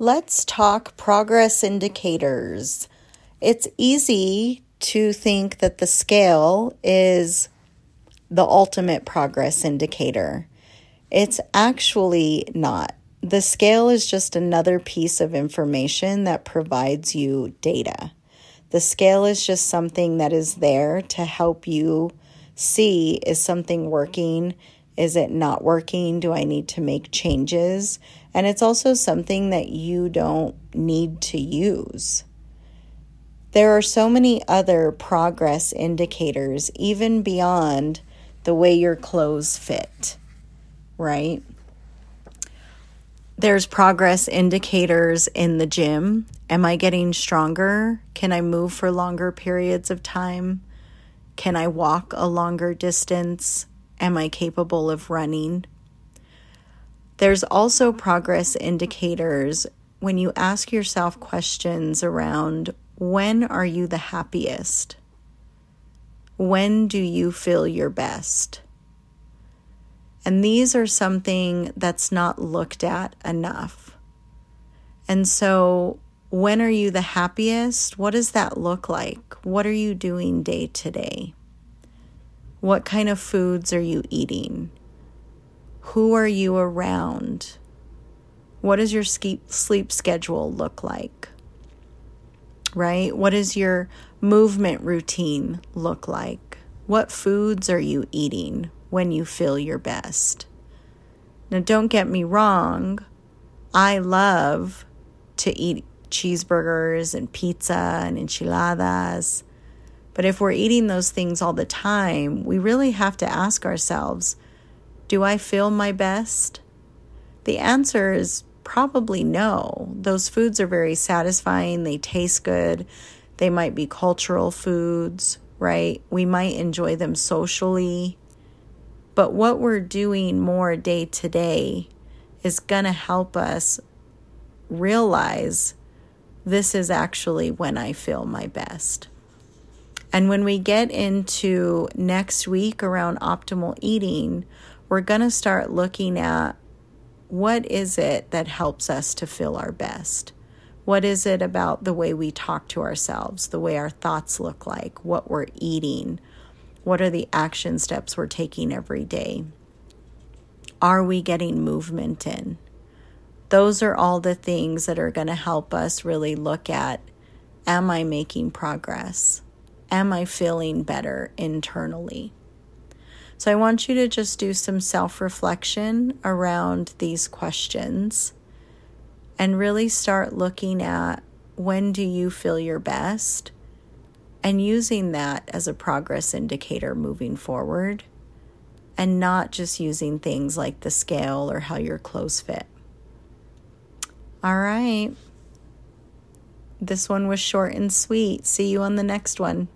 Let's talk progress indicators. It's easy to think that the scale is the ultimate progress indicator. It's actually not. The scale is just another piece of information that provides you data. The scale is just something that is there to help you see is something working? Is it not working? Do I need to make changes? And it's also something that you don't need to use. There are so many other progress indicators, even beyond the way your clothes fit, right? There's progress indicators in the gym. Am I getting stronger? Can I move for longer periods of time? Can I walk a longer distance? Am I capable of running? There's also progress indicators when you ask yourself questions around when are you the happiest? When do you feel your best? And these are something that's not looked at enough. And so, when are you the happiest? What does that look like? What are you doing day to day? What kind of foods are you eating? Who are you around? What does your sleep schedule look like? Right? What does your movement routine look like? What foods are you eating? when you feel your best. Now, don't get me wrong, I love to eat cheeseburgers and pizza and enchiladas. But if we're eating those things all the time, we really have to ask ourselves do I feel my best? The answer is probably no. Those foods are very satisfying, they taste good, they might be cultural foods, right? We might enjoy them socially. But what we're doing more day to day is going to help us realize this is actually when I feel my best. And when we get into next week around optimal eating, we're going to start looking at what is it that helps us to feel our best? What is it about the way we talk to ourselves, the way our thoughts look like, what we're eating, what are the action steps we're taking every day? Are we getting movement in? Those are all the things that are going to help us really look at Am I making progress? Am I feeling better internally? So I want you to just do some self reflection around these questions and really start looking at when do you feel your best? and using that as a progress indicator moving forward and not just using things like the scale or how your clothes fit. All right. This one was short and sweet. See you on the next one.